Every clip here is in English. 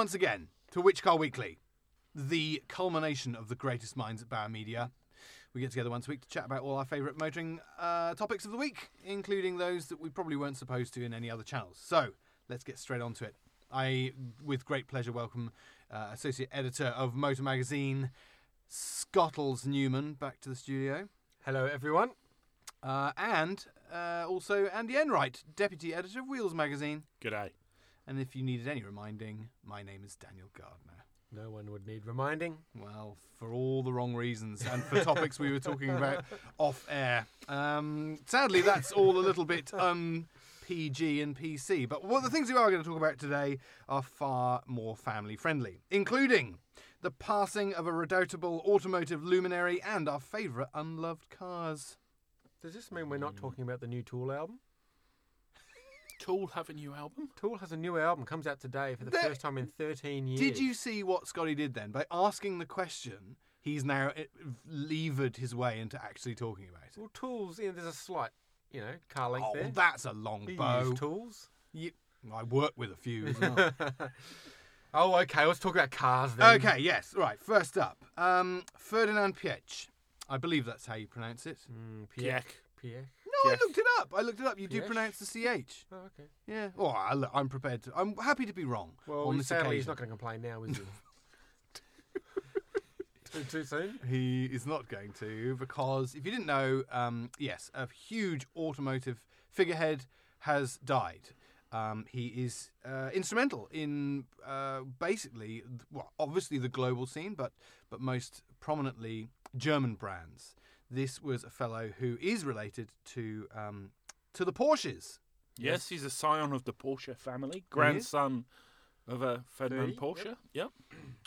Welcome once again to Which Car Weekly, the culmination of the greatest minds at Bauer Media. We get together once a week to chat about all our favourite motoring uh, topics of the week, including those that we probably weren't supposed to in any other channels. So let's get straight on to it. I, with great pleasure, welcome uh, Associate Editor of Motor Magazine, Scottles Newman, back to the studio. Hello, everyone. Uh, and uh, also Andy Enright, Deputy Editor of Wheels Magazine. G'day. And if you needed any reminding, my name is Daniel Gardner. No one would need reminding. Well, for all the wrong reasons and for topics we were talking about off air. Um, sadly, that's all a little bit um, PG and PC. But what the things we are going to talk about today are far more family friendly, including the passing of a redoubtable automotive luminary and our favourite unloved cars. Does this mean we're not talking about the new Tool album? Tool have a new album? Tool has a new album, comes out today for the first time in 13 years. Did you see what Scotty did then? By asking the question, he's now uh, levered his way into actually talking about it. Well, Tools, you know, there's a slight, you know, car length Oh, there. that's a long You bow. use Tools. You, I work with a few as well. oh, okay. Let's talk about cars then. okay, yes, right. First up, um, Ferdinand Piech. I believe that's how you pronounce it. Mm, Piech. Piech. No, I looked it up. I looked it up. You do Piech? pronounce the ch. Oh, okay. Yeah. Oh, I, look, I'm prepared to. I'm happy to be wrong Well, on this sadly, he's occasion. not going to complain now, is he? too, too soon? He is not going to because if you didn't know, um, yes, a huge automotive figurehead has died. Um, he is uh, instrumental in uh, basically, well, obviously the global scene, but but most prominently German brands. This was a fellow who is related to um, to the Porsches. Yes, he's a scion of the Porsche family, grandson of a Ferdinand Porsche. Yep.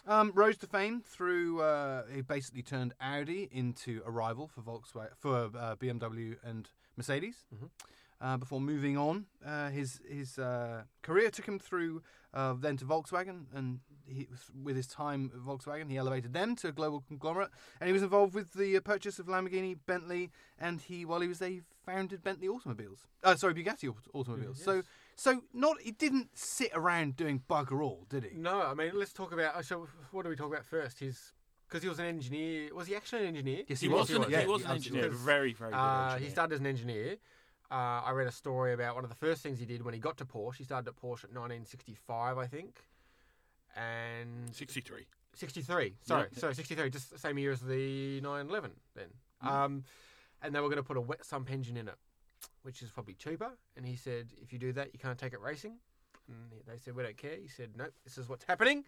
Um, rose to fame through uh, he basically turned Audi into a rival for Volkswagen for uh, BMW and Mercedes. Mhm. Uh, before moving on, uh, his his uh, career took him through uh, then to Volkswagen, and he, with his time at Volkswagen, he elevated them to a global conglomerate, and he was involved with the uh, purchase of Lamborghini, Bentley, and he while he was there, he founded Bentley Automobiles. Uh, sorry, Bugatti Aut- Automobiles. So yes. so not he didn't sit around doing bugger all, did he? No, I mean, let's talk about. uh, So, what do we talk about first? His because he was an engineer. Was he actually an engineer? Yes, He, He was, was, an, he was, he was an engineer. Very, very good Uh, engineer. he started as an engineer. Uh, I read a story about one of the first things he did when he got to Porsche. He started at Porsche at 1965, I think, and 63. 63. Sorry, yeah. sorry, 63. Just the same year as the 911. Then, Mm. um, and they were going to put a wet sump engine in it, which is probably cheaper. And he said, if you do that, you can't take it racing. And they said, we don't care. He said, nope, this is what's happening.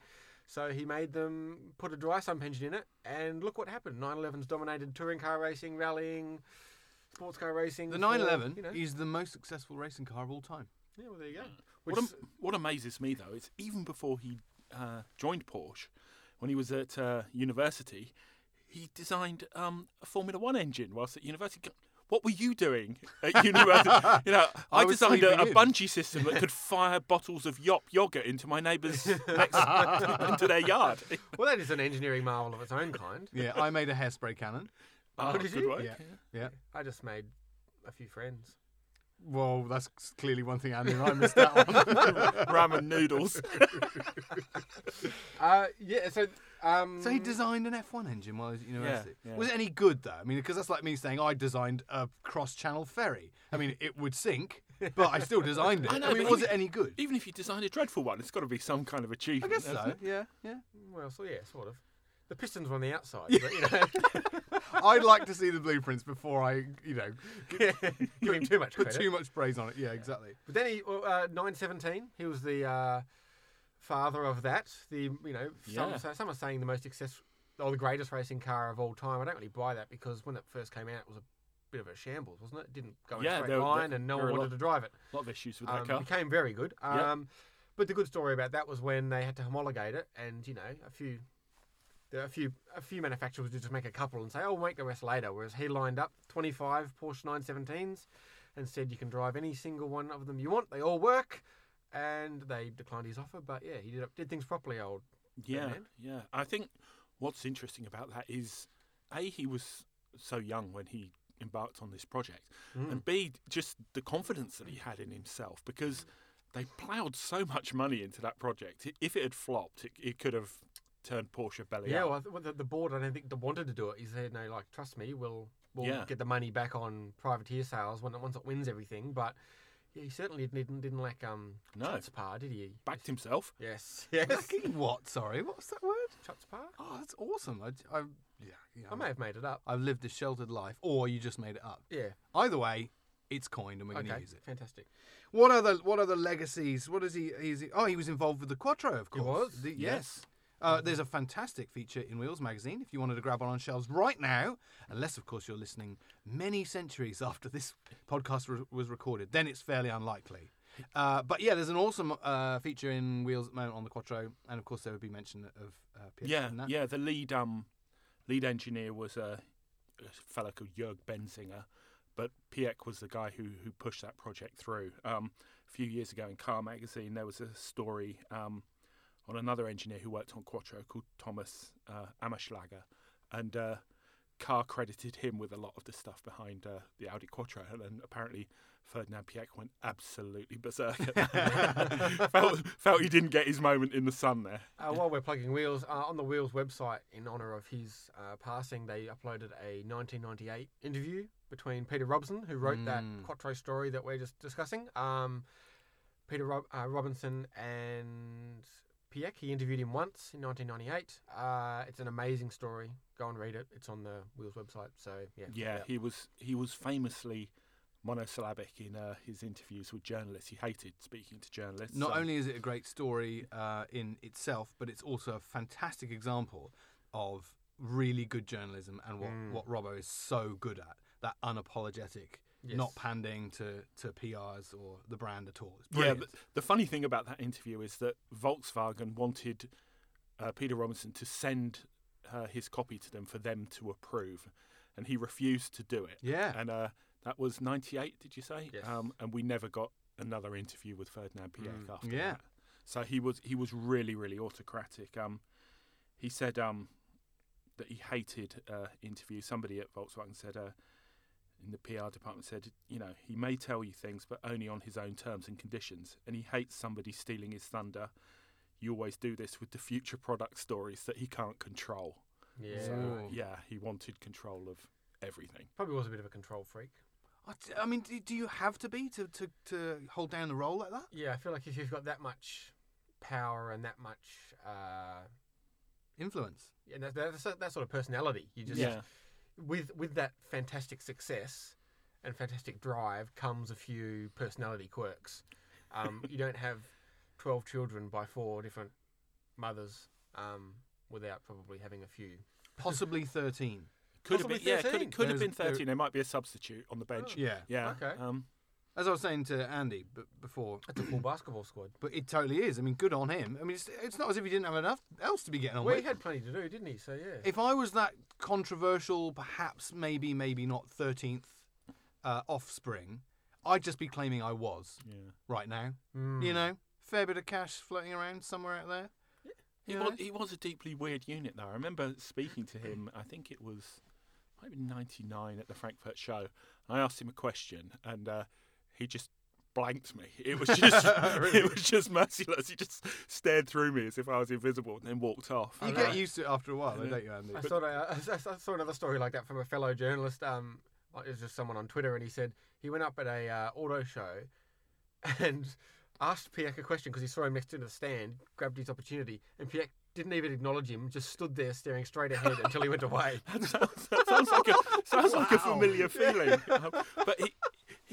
So he made them put a dry sump engine in it, and look what happened. 911's dominated touring car racing, rallying, sports car racing. The for, 911 you know. is the most successful racing car of all time. Yeah, well, there you go. What, am- what amazes me, though, is even before he uh, joined Porsche, when he was at uh, university, he designed um, a Formula One engine whilst at university. What were you doing at university? you know, I, I designed a, a bungee system that could fire bottles of Yop yogurt into my neighbour's next into their yard. well, that is an engineering marvel of its own kind. Yeah, I made a hairspray cannon. Oh, did good you? work. Yeah. Yeah. I just made a few friends. Well, that's clearly one thing Andy and I missed out on. Ramen noodles. Uh, yeah, so um, so he designed an F1 engine while he was at university. yeah. Was it any good though? I mean, because that's like me saying I designed a cross-channel ferry. I mean, it would sink, but I still designed it. I I, know, mean, but was he- it any good? Even if you designed a dreadful one, it's got to be some kind of I achievement. guess hasn't so. it? Yeah, yeah. Well, so yeah, sort of. The pistons were on the outside, but you know, I'd like to see the blueprints before I, you know, give him too much put credit. too much praise on it. Yeah, exactly. But then he, uh, nine seventeen, he was the uh, father of that. The you know, some Yeah. so some are saying the most successful or the greatest racing car of all time. I don't really buy that because when it first came out, it was a bit of a shambles, wasn't it? It didn't go in Yeah, a straight there- line, there- and no there one were a wanted lot- to drive it. A lot of issues with that Um, car. became very good. Yeah. Um, But the good story about that was when they had to homologate it, and you know, a few, there are a few, a few manufacturers just make a couple and say, "Oh, we'll make the rest later." Whereas he lined up twenty five Porsche 917s and said, "You can drive any single one of them you want. They all work." And they declined his offer, but yeah, he did did things properly. Old Yeah, man. yeah. I think what's interesting about that is, a he was so young when he embarked on this project, Mm. and b just the confidence that he had in himself because they ploughed so much money into that project. If it had flopped, it, it could have turned Porsche belly Yeah, up. well, well, the, the board I don't think they wanted to do it. He said, "No, like trust me, we'll we'll Yeah. get the money back on privateer sales when it, once it wins everything." But yeah, he certainly didn't didn't like um No. Chutzpah, did he? Backed himself. Yes, yes. Fucking what? Sorry, what's that word? Chutzpah. Oh, that's awesome. I, I yeah, yeah. I may have made it up. I've lived a sheltered life, or you just made it up. Yeah. Either way, it's coined, and we're going Okay. to use it. Fantastic. What other what other legacies? What is he? Is he? Oh, he was involved with the Quattro, of He course. was, The- yes. Uh, there's a fantastic feature in Wheels magazine if you wanted to grab one on shelves right now, unless of course you're listening many centuries after this podcast re- was recorded. Then it's fairly unlikely. Uh, but yeah, there's an awesome uh, feature in Wheels at the moment on the Quattro, and of course there would be mention of uh, Yeah, that. yeah. The lead um, lead engineer was a, a fella called Jörg Bensinger, but Piech was the guy who who pushed that project through. Um, a few years ago in Car Magazine, there was a story um, on another engineer who worked on Quattro called Thomas uh, Ammerschlager, and uh, Car credited him with a lot of the stuff behind uh, the Audi Quattro, and then apparently. Ferdinand Piech went absolutely berserk. Felt, felt he didn't get his moment in the sun there. Uh, while we're plugging Wheels, uh, on the Wheels website, in honour of his uh, passing, they uploaded a 1998 interview between Peter Robson, who wrote that Mm. Quattro story that we're just discussing. Um, Peter Rob- uh, Robinson and Piech, he interviewed him once in 1998. Uh, it's an amazing story. Go and read it. It's on the Wheels website. So yeah, Yeah, he was he was famously monosyllabic in uh, his interviews with journalists. He hated speaking to journalists. Not so- only is it a great story uh, in itself, but it's also a fantastic example of really good journalism and what, Mm. what Robbo is so good at. That unapologetic, Yes. not panding to, to PRs or the brand at all. Yeah, but the funny thing about that interview is that Volkswagen wanted uh, Peter Robinson to send uh, his copy to them for them to approve, and he refused to do it. yeah. And uh, that was '98, did you say? Yes. Um, and we never got another interview with Ferdinand Piech Mm. after Yeah. that. So he was he was really really autocratic. Um, he said um, that he hated uh, interviews. Somebody at Volkswagen said uh, in the PR department said, you know, he may tell you things, but only on his own terms and conditions. And he hates somebody stealing his thunder. You always do this with the future product stories that he can't control. yeah. So yeah, he wanted control of everything. Probably was a bit of a control freak. I t- I mean, do, do you have to be to, to, to hold down the role like that? Yeah, I feel like if you've got that much power and that much, uh, Influence. yeah, that, that, that sort of personality, you just yeah. With with that fantastic success and fantastic drive comes a few personality quirks. Um, you don't have twelve children by four different mothers um, without probably having a few. Possibly 13. Could have Possibly been, yeah, could, 13. could have There's- been there- 13. There might be a substitute on the bench. Oh. Yeah. Yeah. Okay. Um, As I was saying to Andy b- before, it's a full basketball squad. but it totally is. I mean, good on him. I mean, it's, it's not as if he didn't have enough else to be getting on Well, with. he had plenty to do, didn't he? So yeah. if I was that controversial, perhaps, maybe, maybe not 13th uh, offspring, I'd just be claiming I was yeah. right now. Mm. You know, fair bit of cash floating around somewhere out there. He You was, he was a deeply weird unit, though. I remember speaking to him, I think it was maybe 99 at the Frankfurt show. I asked him a question, and uh, he just blanked me. It was just Really? it was just merciless. He just stared through me as if I was invisible and then walked off. You I get know. used to it after a while, though, don't you, Andy? I saw, a, I saw another story like that from a fellow journalist. Um, it was just someone on Twitter, and he said he went up at a uh, auto show and asked Piech a question because he saw him next to the stand, grabbed his opportunity, and Piech didn't even acknowledge him, just stood there staring straight ahead until he went away. That sounds, that sounds like a sounds like a familiar feeling. Um, but he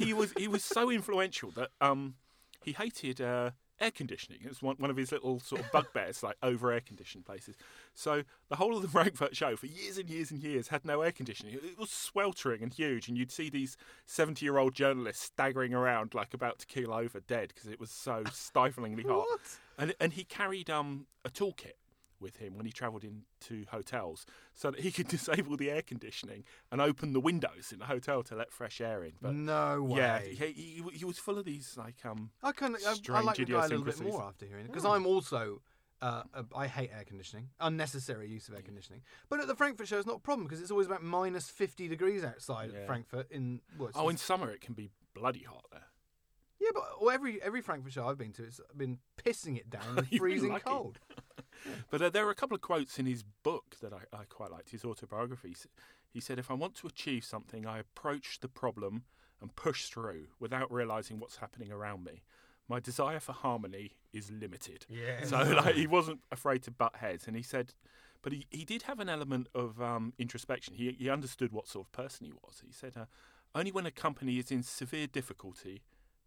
he was he was so influential that um he hated uh, air conditioning. It was one, one of his little sort of bugbears, like over air conditioned places. So the whole of the Frankfurt show for years and years and years had no air conditioning. It was sweltering and huge, and you'd see these seventy year old journalists staggering around like about to keel over dead because it was so stiflingly hot. What? And and he carried um a toolkit with him when he travelled into hotels, so that he could disable the air conditioning and open the windows in the hotel to let fresh air in. But no way. yeah, he, he, he was full of these like um I of I, I strange like the guy a little bit idiosyncrasies. more after hearing it because I'm also uh, uh, I hate air conditioning, unnecessary use of air conditioning. But at the Frankfurt show, it's not a problem because it's always about minus 50 degrees outside Yeah. at Frankfurt. In well, oh in summer it can be bloody hot there. Yeah, but well, every every Frankfurt show I've been to, it's been pissing it down and You've been freezing lucky. cold. But uh, there are a couple of quotes in his book that I, I quite liked, his autobiography. He He said, If I want to achieve something, I approach the problem and push through without realizing what's happening around me. My desire for harmony is limited. Yeah. So like, he wasn't afraid to butt heads, and he said, but he, he did have an element of um, introspection. He he understood what sort of person he was. He said, uh, only when a company is in severe difficulty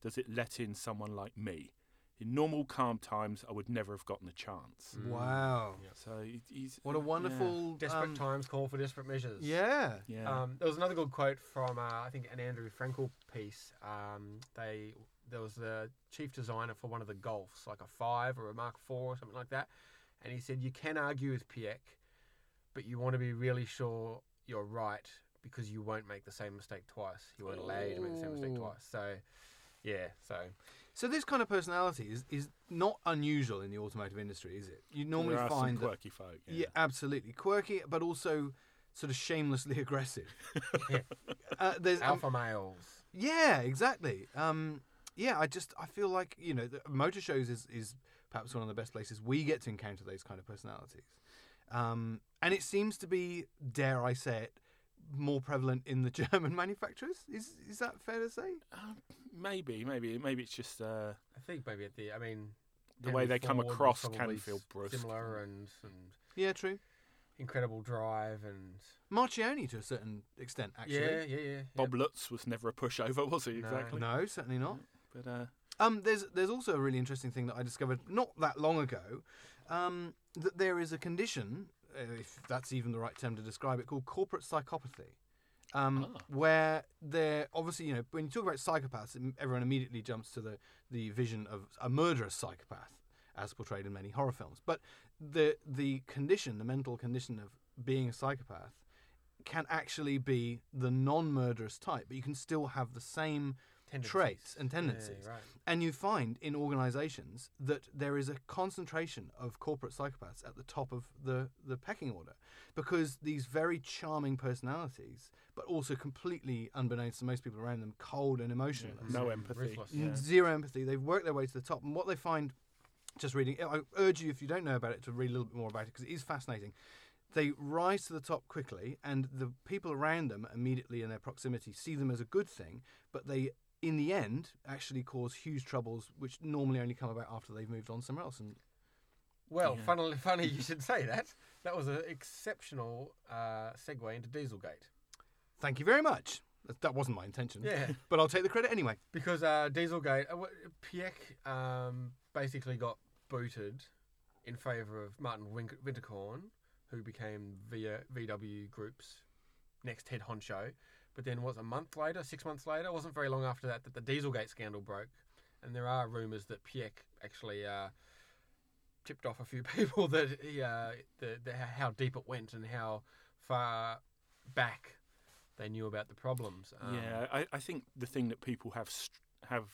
does it let in someone like me. In normal calm times, I would never have gotten a chance. Wow. So he, he's What a wonderful Desperate um, times call for desperate measures. Yeah. Yeah. Um, there was another good quote from uh, I think an Andrew Frankel piece. Um, they there was the chief designer for one of the Golfs, like a five or a Mark Four or something like that, and he said you can argue with Piech, but you want to be really sure you're right because you won't make the same mistake twice. He won't allow you to make the same mistake twice. So, yeah. So So this kind of personality is, is not unusual in the automotive industry, is it? You normally there are find some that quirky folk. yeah. Yeah. absolutely quirky, but also sort of shamelessly aggressive. Yeah. uh, there's um, alpha males. yeah, exactly. Um, yeah, I just I feel like you know the motor shows is is perhaps one of the best places we get to encounter those kind of personalities, um, and it seems to be, dare I say it, more prevalent in the German manufacturers. Is is that fair to say? Um, maybe, maybe, maybe it's just uh, I think maybe at the I mean the way they Henry come across can probably feel brusque. similar and and Yeah, true. incredible drive and Marchionne to a certain extent, actually. yeah yeah yeah Bob Lutz was never a pushover, was he? No. Exactly. No, certainly not. But uh, Um, there's there's also a really interesting thing that I discovered not that long ago, um, that there is a condition, uh, if that's even the right term to describe it, called corporate psychopathy, um, Ah. where they're obviously you know when you talk about psychopaths, everyone immediately jumps to the the vision of a murderous psychopath, as portrayed in many horror films. But the the condition, the mental condition of being a psychopath, can actually be the non-murderous type, but you can still have the same Tendencies. traits and Yeah, tendencies. right. And you find in organizations that there is a concentration of corporate psychopaths at the top of the, the pecking order because these very charming personalities, but also completely unbeknownst to most people around them, cold and emotionless. no Mm, empathy. ruthless, Yeah. Zero empathy. They've worked their way to the top. And what they find, just reading, I urge you, if you don't know about it, to read a little bit more about it because it is fascinating. They rise to the top quickly, and the people around them, immediately in their proximity, see them as a good thing, but they, in the end, actually cause huge troubles, which normally only come about after they've moved on somewhere else. And Well, Yeah. funnily, funny you should say that. That was an exceptional uh, segue into Dieselgate. thank you very much. That- That wasn't my intention. Yeah, But I'll take the credit anyway. because uh, Dieselgate, uh, Piech um, basically got booted in favour of Martin Wink- Winterkorn, who became v- VW Group's next head honcho. But then, was a month later, six months later, it wasn't very long after that, that the Dieselgate scandal broke, and there are rumours that Piech actually uh, tipped off a few people that he, uh, the, the how deep it went and how far back they knew about the problems. Um, yeah, I, I think the thing that people have str- have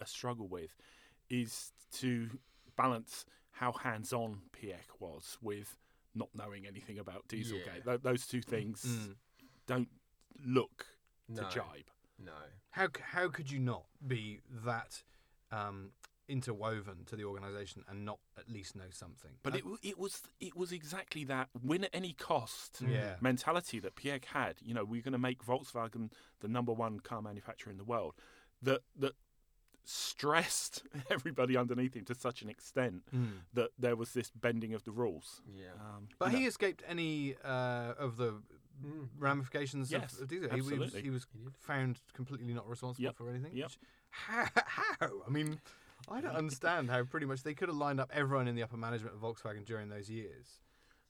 a struggle with is to balance how hands-on Piech was with not knowing anything about Dieselgate. Yeah. Tho- those two things Mm. don't look no, to jibe. no. How, how could you not be that um, interwoven to the organisation and not at least know something? But That- it it was it was exactly that win at any cost Yeah. mentality that Piech had. You know, we're going to make Volkswagen the number one car manufacturer in the world. That that stressed everybody underneath him to such an extent Mm. that there was this bending of the rules. Yeah. Um, But he know, escaped any uh, of the Mm. ramifications Yes, of, of Diesel. He, he was, he was He found completely not responsible Yep, for anything. yep. which- How, how? I mean, I don't understand how pretty much they could have lined up everyone in the upper management of Volkswagen during those years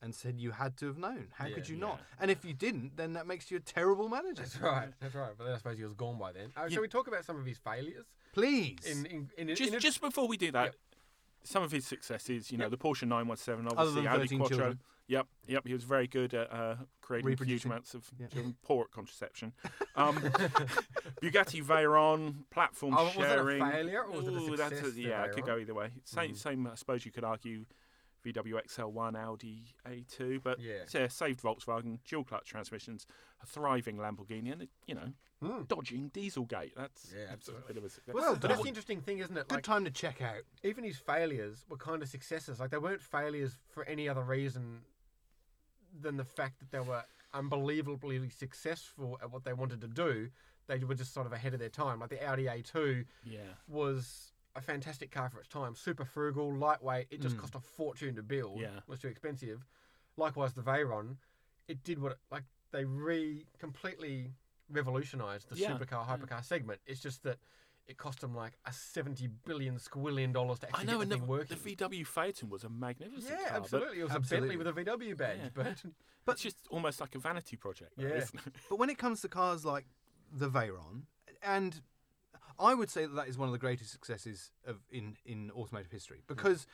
and said you had to have known. How could Yeah. you not? And if you didn't, then that makes you a terrible manager. That's right. That's right. But then I suppose he was gone by then. Uh, Yeah. Shall we talk about some of his failures? Please. In in in, in, just in just before we do that, Yep. some of his successes. You know, Yep. the Porsche 917, Other obviously than Audi Quattro. children. Yep, yep. He was very good at uh, creating huge amounts of Yeah. children, poor at contraception. Um, Bugatti Veyron, platform Oh, was that a failure or was it a Ooh, that's success, the yeah, it could go either way. Same, Mhm. same. I suppose you could argue VW XL1, Audi A2, but Yeah. yeah, saved Volkswagen, dual clutch transmissions, a thriving Lamborghini, and you know, Hmm. dodging Dieselgate. That's Yeah, that's a absolutely. bit a. Well, Well but that's the interesting thing, isn't it? Good Like, time to check out. even his failures were kind of successes. Like they weren't failures for any other reason than the fact that they were unbelievably successful at what they wanted to do. They were just sort of ahead of their time. Like the Audi A2 yeah, was a fantastic car for its time. Super frugal, lightweight. It just Mm. cost a fortune to build. Yeah. It was too expensive. Likewise, the Veyron, it did what it, like they re completely revolutionized the Yeah, supercar yeah. hypercar segment. It's just that it cost them like a seventy billion squillion dollars to actually I actually know, get and the the, thing working. the VW Phaeton was a magnificent yeah, car, absolutely. It was Absolutely. a Bentley with a VW badge, Yeah. but but it's just almost like a vanity project. though, Yeah. isn't it? But when it comes to cars like the Veyron, and I would say that that is one of the greatest successes of in in automotive history because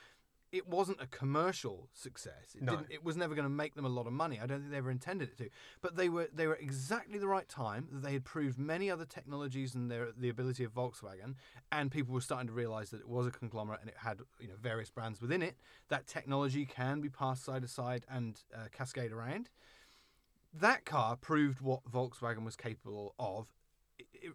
it wasn't a commercial success. It No. didn't. It was never going to make them a lot of money. I don't think they ever intended it to. But they were they were exactly the right time. That they had proved many other technologies and their the ability of Volkswagen, and people were starting to realise that it was a conglomerate and it had you know various brands within it. That technology can be passed side to side and uh, cascade around that car proved what Volkswagen was capable of,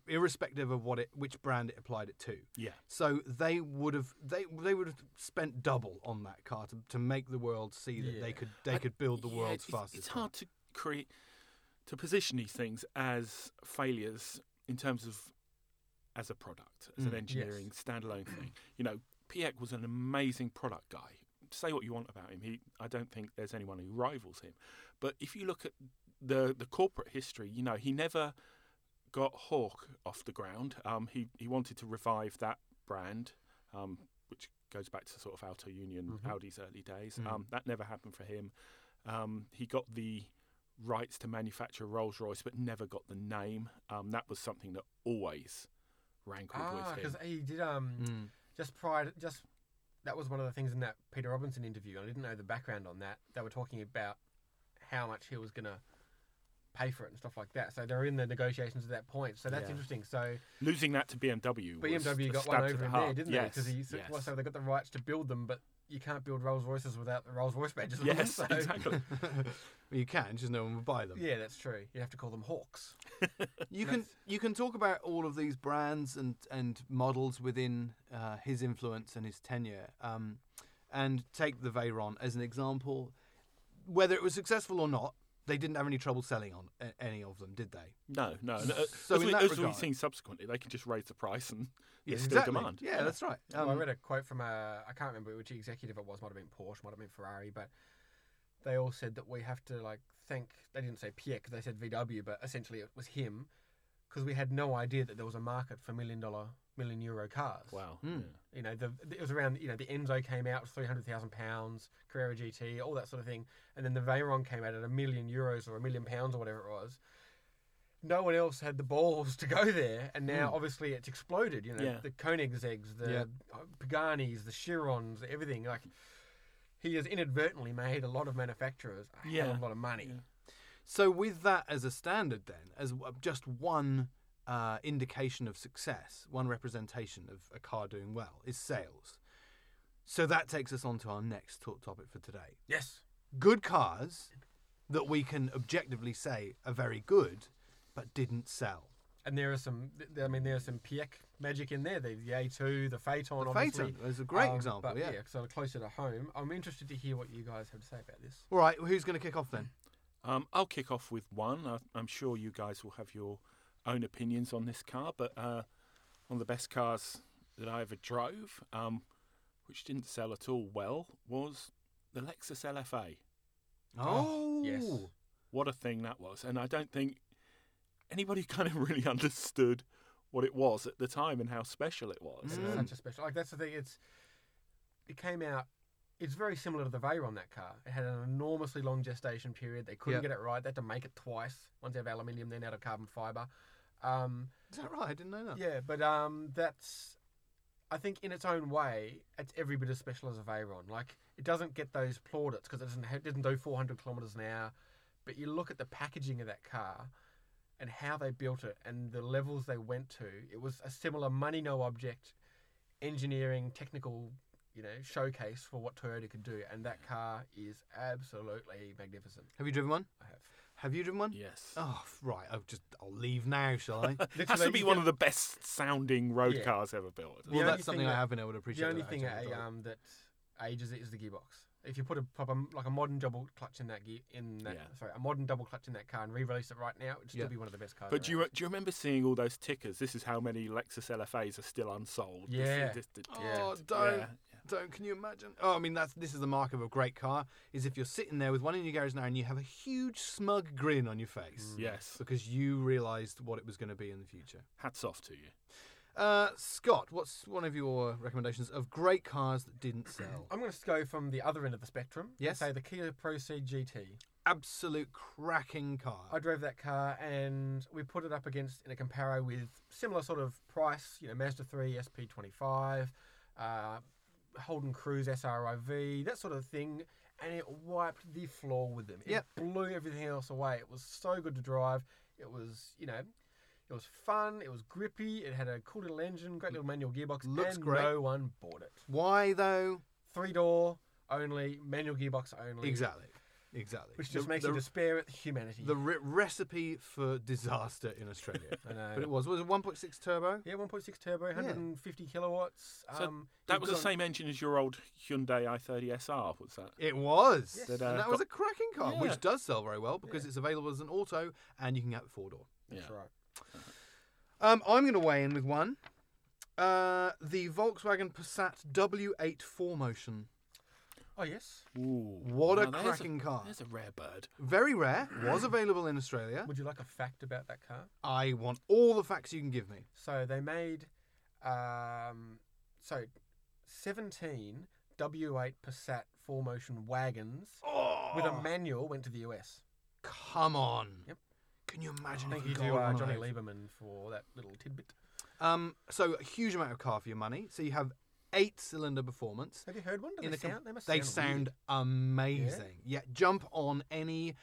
irrespective of what it, which brand it applied it to. Yeah, So they would have they they would have spent double on that car to, to make the world see that they could they I- could build the yeah, world's it's, fastest. It's car. hard to create to position these things as failures in terms of as a product, as Mm, an engineering standalone thing. You know, Piech was an amazing product guy. Say what you want about him. He, I don't think there's anyone who rivals him. But if you look at the the corporate history, you know, he never got Horch off the ground. Um, he he wanted to revive that brand, um, which goes back to sort of Auto Union, Mhm. Audi's early days. Mm. Um, that never happened for him. Um, he got the rights to manufacture Rolls Royce, but never got the name. Um, that was something that always rankled ah, with him. because he did um Mm. just prior to, just that was one of the things in that Peter Robinson interview. I didn't know the background on that. They were talking about how much he was gonna pay for it and stuff like that. So they're in the negotiations at that point. So that's Yeah. interesting. So Losing that to BMW. BMW a got stab one to over the heart. there, didn't yes, they? Because yes. well, so they got the rights to build them, but you can't build Rolls Royces without the Rolls Royce badges. on them, yes, so- exactly. you can, just no one will buy them. Yeah, that's true. You have to call them Horchs. You can you can talk about all of these brands and and models within uh, his influence and his tenure, um, and take the Veyron as an example. Whether it was successful or not, they didn't have any trouble selling on a- any of them, did they? No, no. no. uh, So as in we, that as regard- we've seen subsequently, they can just raise the price and Yeah, there's still demand. Yeah, that's right. Well, I Um, read a quote from a I can't remember which executive it was. Might have been Porsche, might have been Ferrari, but they all said that we have to like thank. They didn't say Pierre because they said VW, but essentially it was him because we had no idea that there was a market for million dollar, million euro cars. Wow. Mm. yeah. You know, the, it was around. You know, the Enzo came out three hundred thousand pounds, Carrera GT, all that sort of thing, and then the Veyron came out at a million euros or a million pounds or whatever it was. No one else had the balls to go there, and now Mm. obviously it's exploded. You know, Yeah. the Koenigseggs, the Yeah. Paganis, the Chirons, everything. Like he has inadvertently made a lot of manufacturers a hell of a lot of money. Yeah. So, with that as a standard, then, as just one uh, indication of success, one representation of a car doing well is sales. So, that takes us on to our next talk topic for today. Yes. Good cars that we can objectively say are very good, but didn't sell. And there are some. I mean, there's some Piech magic in there. The, the A2, the Phaeton, The obviously. Phaeton is a great Um, example, But yeah. so closer to home. I'm interested to hear what you guys have to say about this. All right, who's going to kick off then? Um, I'll kick off with one. I, I'm sure you guys will have your own opinions on this car, but uh, one of the best cars that I ever drove, um, which didn't sell at all well, was the Lexus LFA. Oh, yes. What a thing that was. And I don't think anybody kind of really understood what it was at the time and how special it was. Mm. such a special. Like that's the thing. It's it came out. It's very similar to the Veyron. That car. It had an enormously long gestation period. They couldn't Yeah. get it right. They had to make it twice. Once out of aluminium, then out of carbon fiber. Um, Is that right? I didn't know that. yeah, but um, that's. I think in its own way, it's every bit as special as a Veyron. Like it doesn't get those plaudits because it doesn't ha- it doesn't do 400 kilometers an hour. But you look at the packaging of that car and how they built it and the levels they went to. It was a similar money no object engineering technical you know showcase for what Toyota could do, and that car is absolutely magnificent. Have you driven one? I have. Have you driven one? Yes. Oh, right. I'll just I'll leave now, shall I? It has to be one can- of the best sounding road Yeah. cars ever built. Well, that's something thing I have been able to appreciate. The only that thing actually that, um, that ages it is the gearbox. If you put a proper like a modern double clutch in that gear in that Yeah. sorry a modern double clutch in that car and re-release it right now, it'd still Yeah. be one of the best cars. But do you, do you remember seeing all those tickers? This is how many Lexus LFAs are still unsold. This is- Yeah. this- this- Oh, Yeah. don't, yeah. Don't. Can you imagine? Oh, I mean, that's this is the mark of a great car. Is if you're sitting there with one in your garage now and you have a huge smug grin on your face Yes. because you realised what it was going to be in the future. Hats off to you. Uh, Scott, what's one of your recommendations of great cars that didn't sell? I'm going to go from the other end of the spectrum. and Yes. Say the Kia Proceed GT. Absolute cracking car. I drove that car and we put it up against in a comparo with similar sort of price, you know, Mazda 3 SP25, uh, Holden Cruze SRIV, that sort of thing, and it wiped the floor with them. It Yep. blew everything else away. It was so good to drive. It was, you know, it was fun. It was grippy. It had a cool little engine, great little manual gearbox, Looks and great. no one bought it. Why though? Three door only, manual gearbox only. Exactly. Exactly. Which just The- makes the, you despair at humanity. the re- recipe for disaster in Australia. I know. but it was was it 1.6 turbo? Yeah, 1.6 turbo, 150 kilowatts. So um, That it was the got- same engine as your old Hyundai i30 SR, was that? It was, Yes. That, uh, and that was a cracking car, Yeah. which does sell very well because Yeah. it's available as an auto and you can get four door. That's Yeah. right. Um, I'm going to weigh in with one. Uh, the Volkswagen Passat W8 4Motion. Oh yes. Ooh. What a now there's cracking car! There's a rare bird. Very rare. Was available in Australia. Would you like a fact about that car? I want all the facts you can give me. So they made, um, so 17 W8 Passat 4Motion wagons Oh, with a manual went to the US. come on. Yep. Can you imagine? Thank you got to one uh, of Jonny those? Lieberman for that little tidbit. Um, so a huge amount of car for your money. So you have eight cylinder performance. Have you heard one? Do In they a com- sound? They They sound, sound amazing. Yeah, jump on any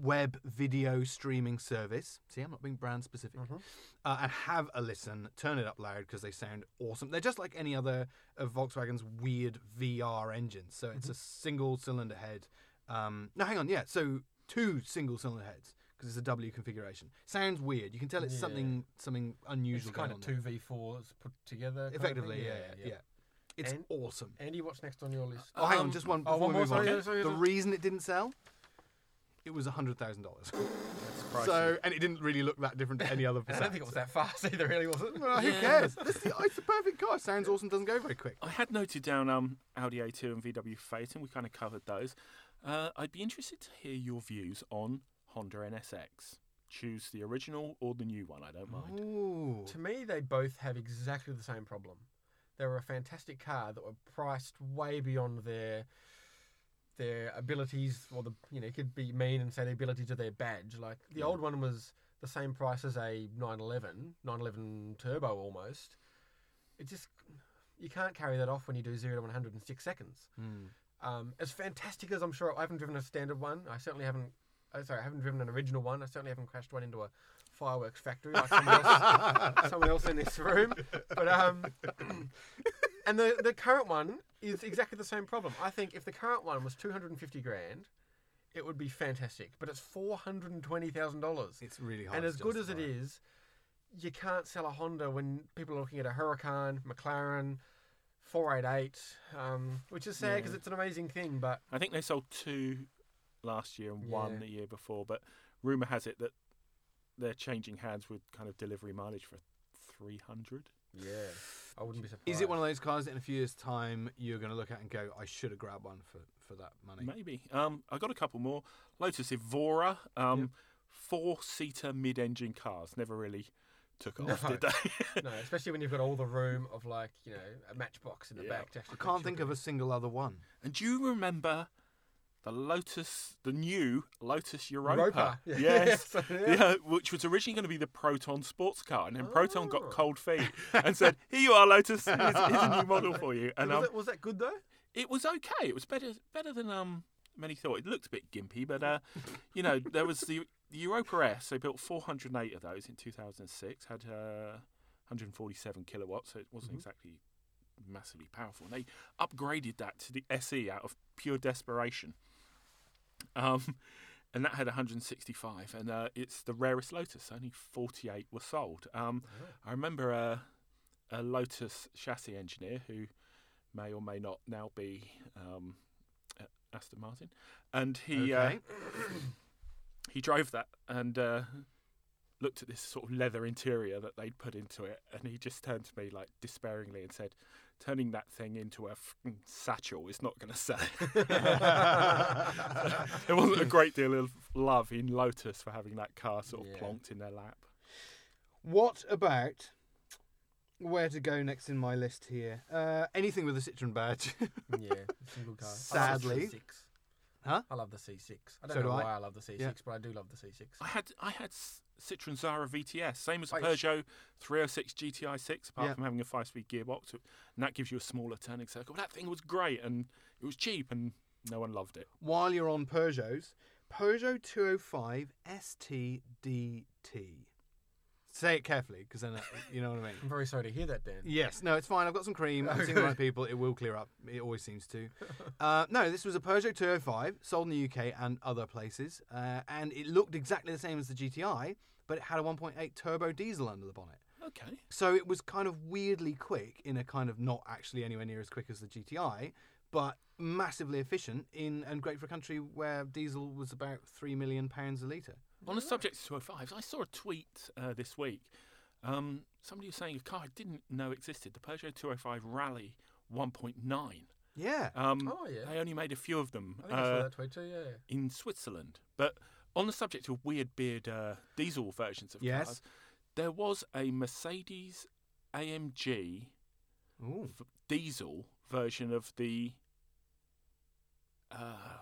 web video streaming service. See, I'm not being brand specific. Mhm. Uh, and have a listen. Turn it up loud because they sound awesome. They're just like any other of Volkswagen's weird VR engines. So it's a single cylinder head. Um, no, hang on. Yeah, so two single cylinder heads because it's a W configuration. Sounds weird. You can tell it's Yeah. something something It's unusual. kind going of two V4s put together. kind Effectively, thing. yeah, yeah, yeah. It's And- awesome. Andy, what's next on your list? Oh, hang on, Um, just one oh, before one we more, move sorry, on. yeah, sorry, the sorry. reason it didn't sell, it was hundred thousand dollars. So, and it didn't really look that different to any other. I don't think it was that fast either, really, was it? Well, who Yeah. cares? It's the, it's the perfect car. Sounds awesome. Doesn't go very quick. I had noted down um, Audi A2 and VW Phaeton. We kind of covered those. Uh, I'd be interested to hear your views on Honda NSX. Choose the original or the new one. I don't mind. Ooh. To me, they both have exactly the same problem. They were a fantastic car that were priced way beyond their their abilities, or the you know it could be mean and say the ability to their badge. Like the Yeah. old one was the same price as a 911, 911 Turbo almost. It just you can't carry that off when you do zero to 100 in six seconds. Hmm. Um, as fantastic as I'm sure I haven't driven a standard one. I certainly haven't. Oh, sorry, I haven't driven an original one. I certainly haven't crashed one into a fireworks factory like someone else, someone else in this room. But um, and the the current one is exactly the same problem. I think if the current one was 250 grand, it would be fantastic. But it's 420 thousand dollars. It's really hard. And as good as it is, you can't sell a Honda when people are looking at a Huracan, McLaren, 488, um, which is sad because Yeah. it's an amazing thing. But I think they sold two last year and one the year before, but rumour has it that they're changing hands with kind of delivery mileage for 300. yeah, I wouldn't be surprised. Is it one of those cars that in a few years' time you're going to look at and go, "I should have grabbed one for, for that money"? Maybe. Um, I got a couple more. Lotus Evora, um, four-seater mid-engine cars. Never really took off, No. did they? no, especially when you've got all the room of like you know a matchbox in the Yeah. back. To I can't think of a single other one. and do you remember the Lotus, the new Lotus Europa? Europa. Yes. Yes. Yeah, which was originally going to be the Proton sports car, and then Proton got Oh. cold feet and said, "Here you are, Lotus. Here's, here's a new model for you." And was, um, it, was that good though? it was okay. It was better better than um many thought. It looked a bit gimpy, but uh, you know, there was the, the Europa S. They built 408 of those in 2006. Had uh, 147 kilowatts, so it wasn't Mhm. exactly massively powerful. And they upgraded that to the SE out of pure desperation. Um, and that had 165, and uh, it's the rarest Lotus. Only 48 were sold. Um, I remember a, a Lotus chassis engineer who may or may not now be um, at Aston Martin, and he uh, he drove that and uh, looked at this sort of leather interior that they'd put into it, and he just turned to me like despairingly and said, "Turning that thing into a satchel is not going to sell." there wasn't a great deal of love in Lotus for having that car sort of Yeah. plonked in their lap. What about where to go next in my list here? Uh, anything with a Citroen badge. yeah, single car. I love Sadly. Huh? I love the C6. I don't So know do why I. love the C6, Yeah. but I do love the C6. I had I had S- Citroen Xsara VTS, same as a Peugeot 306 GTI 6, apart Yeah. from having a five-speed gearbox, and that gives you a smaller turning circle. That thing was great, and it was cheap, and no one loved it. While you're on Peugeots, Peugeot 205 STDT. Say it carefully, because then uh, you know what I mean. I'm very sorry to hear that, Dan. Yes, no, it's fine. I've got some cream. I'm Oh, seeing the right people. It will clear up. It always seems to. Uh, no, this was a Peugeot 205, sold in the UK and other places, uh, and it looked exactly the same as the GTI, but it had a 1.8 turbo diesel under the bonnet. Okay. So it was kind of weirdly quick in a kind of not actually anywhere near as quick as the GTI, but massively efficient in and great for a country where diesel was about three million pounds a litre. On the subject of 205s, I saw a tweet uh, this week. Um, somebody was saying a car I didn't know existed, the Peugeot 205 Rally 1.9. Yeah. Um, Oh, yeah. They only made a few of them I think I saw uh, that tweet too, yeah. in Switzerland. But on the subject of weird beard uh, diesel versions of Yes. cars, there was a Mercedes AMG Ooh. diesel version of the uh,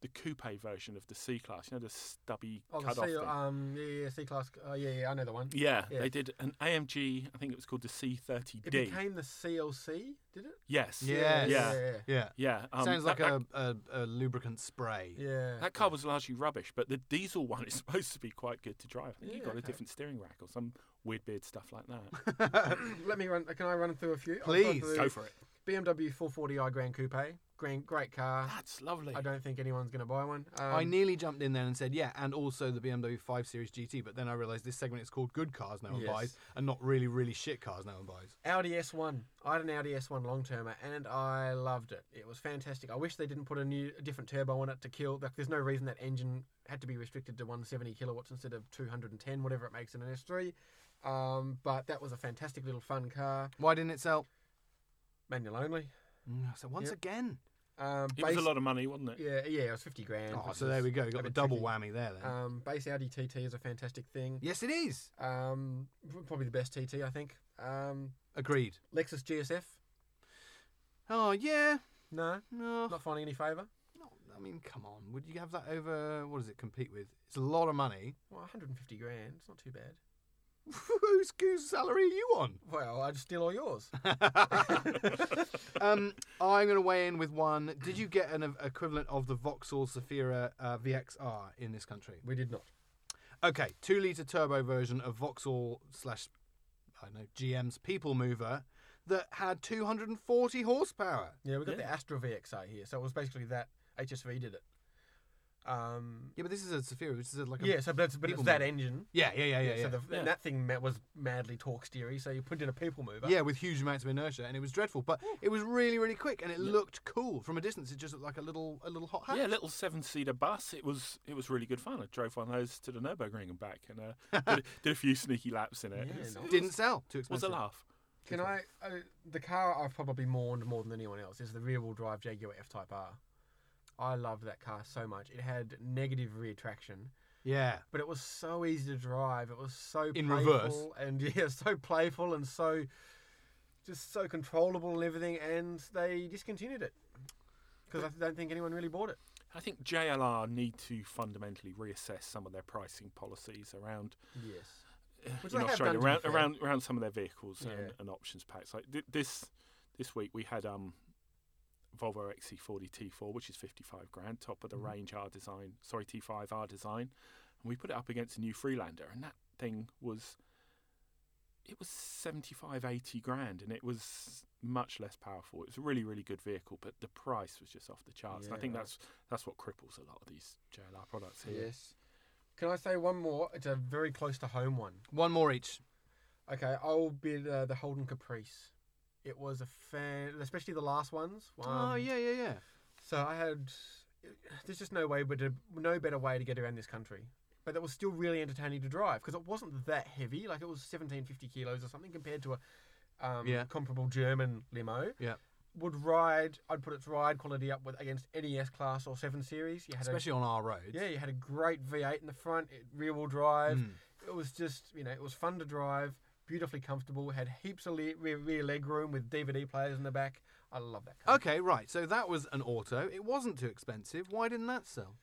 the coupe version of the C class. You know the stubby Oh, cut off C, thing. um, yeah, yeah, C class. Oh, yeah, yeah, I know the one. yeah, yeah. they did an AMG. I think it was called the C30D. It became the CLC, did it? yes. Yeah. Yeah. yeah, Yeah. Yeah. um, Sounds like that, a, a, a lubricant spray. yeah. yeah. That car was largely rubbish, but the diesel one is supposed to be quite good to drive. I think you Yeah, got a different steering rack or some weird beard stuff like that. Let me run. Can I run through a few? Please. through Go for it. BMW 440i Grand Coupe. Grand, great car. That's lovely. I don't think anyone's going to buy one. Um, I nearly jumped in there and said, yeah, and also the BMW 5 Series GT, but then I realised this segment is called Good Cars No One Yes. Buys, and not really, really shit cars no one buys. Audi S1. I had an Audi S1 long termer and I loved it. It was fantastic. I wish they didn't put a new, a different turbo on it to kill. Like, there's no reason that engine had to be restricted to 170 kilowatts instead of 210, whatever it makes in an S3. Um, but that was a fantastic little fun car. Why didn't it sell? Manual only. Mm, So once Yep. again. Um, it was a base- lot of money, wasn't it? Yeah, yeah, it was 50 grand. Oh, which so was there we go. You a got the bit double tricky. whammy there then. Um, base Audi TT is a fantastic thing. yes, it is. Um, probably the best TT, I think. Um, Agreed. Lexus GSF. Oh, yeah. No, No. not finding any favour. no. I mean, come on. Would you have that over, what does it compete with? It's a lot of money. Well, 150 grand. It's not too bad. Whose, whose salary are you on? Well, I'd steal all yours. um, I'm going to weigh in with one. Did you get an ev- equivalent of the Vauxhall Zafira uh, VXR in this country? We did not. Okay, two litre turbo version of Vauxhall slash I don't know GM's People Mover that had 240 horsepower. Yeah, we got the Yeah. Astra VXR here, so it was basically that HSV did it. Um, Yeah, but this is a Zafira, which is a, like a yeah, so but it's, but it's people that mover. engine. yeah, yeah, yeah, yeah, yeah. So the, Yeah. and that thing ma- was madly torque steery, so you put in a people mover. Yeah, with huge amounts of inertia, and it was dreadful. But it was really, really quick, and it looked cool from a distance. It just looked like a little, a little hot hat. Yeah, little seven-seater bus. It was it was really good fun. I drove one of those to the Nurburgring and back, and uh, did, did a few sneaky laps in it. Yeah, It was- nice. Didn't sell. Too was, was expensive. a laugh. Can I? Uh, the car I've probably mourned more than anyone else is the rear-wheel drive Jaguar F-Type R. I loved that car so much. It had negative rear traction, Yeah. but it was so easy to drive. It was so In playful reverse. and yeah, so playful and so just so controllable and everything. And they discontinued it because I don't think anyone really bought it. I think JLR need to fundamentally reassess some of their pricing policies around Yes. uh, Which in Australia done, to be around, around around some of their vehicles Yeah. and, and options packs. Like th- this this week we had um Volvo XC40 T4, which is 55 grand, top of the Mhm. range R design. Sorry, T5 R design, and we put it up against a new Freelander, and that thing was it was 75, 80 grand, and it was much less powerful. It was a really, really good vehicle, but the price was just off the charts. and I think that's that's what cripples a lot of these JLR products here. Yes. Can I say one more? It's a very close to home one. One more each. Okay, I'll bid uh, the Holden Caprice. It was a fan, especially the last ones. oh Um, yeah, yeah, yeah. So I had. There's just no way, but a, no better way to get around this country. But it was still really entertaining to drive because it wasn't that heavy. Like it was 1750 kilos or something compared to a um, Yeah. comparable German limo. Yeah. Would ride. I'd put its ride quality up with against any S class or seven series. You had Especially on our roads. yeah, you had a great V8 in the front, it, rear wheel drive. Mm. It was just you know it was fun to drive, beautifully comfortable. Had heaps of le- rear, rear leg room with DVD players in the back. I love that car. Okay, right. So that was an auto. It wasn't too expensive. Why didn't that sell?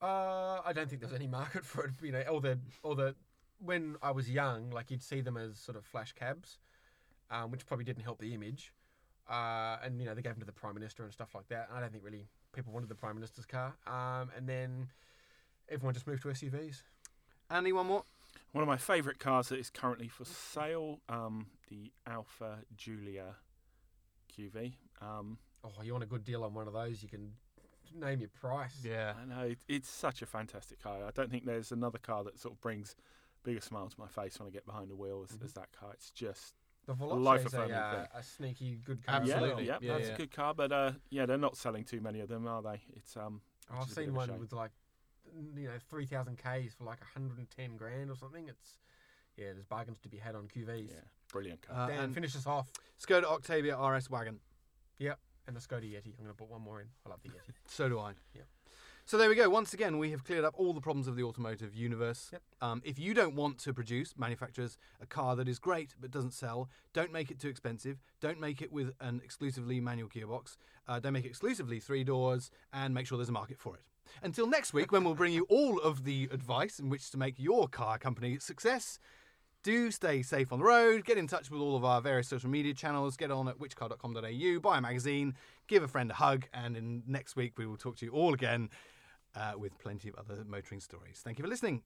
Uh, I don't think there's any market for it. You know, all the all the when I was young, like you'd see them as sort of flash cabs, um, which probably didn't help the image. Uh, and you know they gave them to the prime minister and stuff like that. I don't think really people wanted the prime minister's car. Um, and then everyone just moved to SUVs. Andy, one more. One of my favourite cars that is currently for sale, um, the Alfa Giulia QV. Um, Oh, you want a good deal on one of those? You can name your price. Yeah. I know it, it's such a fantastic car. I don't think there's another car that sort of brings bigger smile to my face when I get behind the wheel as, as that car. It's just The life Veloce is a, affirming uh, a sneaky good car. yeah, Absolutely. yeah, Yeah, that's yeah. a good car. But uh, yeah, they're not selling too many of them, are they? It's um, which I've is a bit seen one with like, you know, three thousand k's for like hundred and ten grand or something. It's yeah, there's bargains to be had on QVs. yeah, brilliant car. Uh, Dan, and finish us off. Skoda Octavia RS wagon. Yep, and the Skoda Yeti. I'm going to put one more in. I love the Yeti. So do I. Yep. So there we go. Once again, we have cleared up all the problems of the automotive universe. Yep. Um, if you don't want to produce manufacturers a car that is great but doesn't sell, don't make it too expensive. Don't make it with an exclusively manual gearbox. Uh, don't make it exclusively three doors, and make sure there's a market for it. Until next week, when we'll bring you all of the advice in which to make your car company a success. Do stay safe on the road. Get in touch with all of our various social media channels. Get on at whichcar.com.au, buy a magazine, give a friend a hug, and in next week we will talk to you all again uh, with plenty of other motoring stories. Thank you for listening.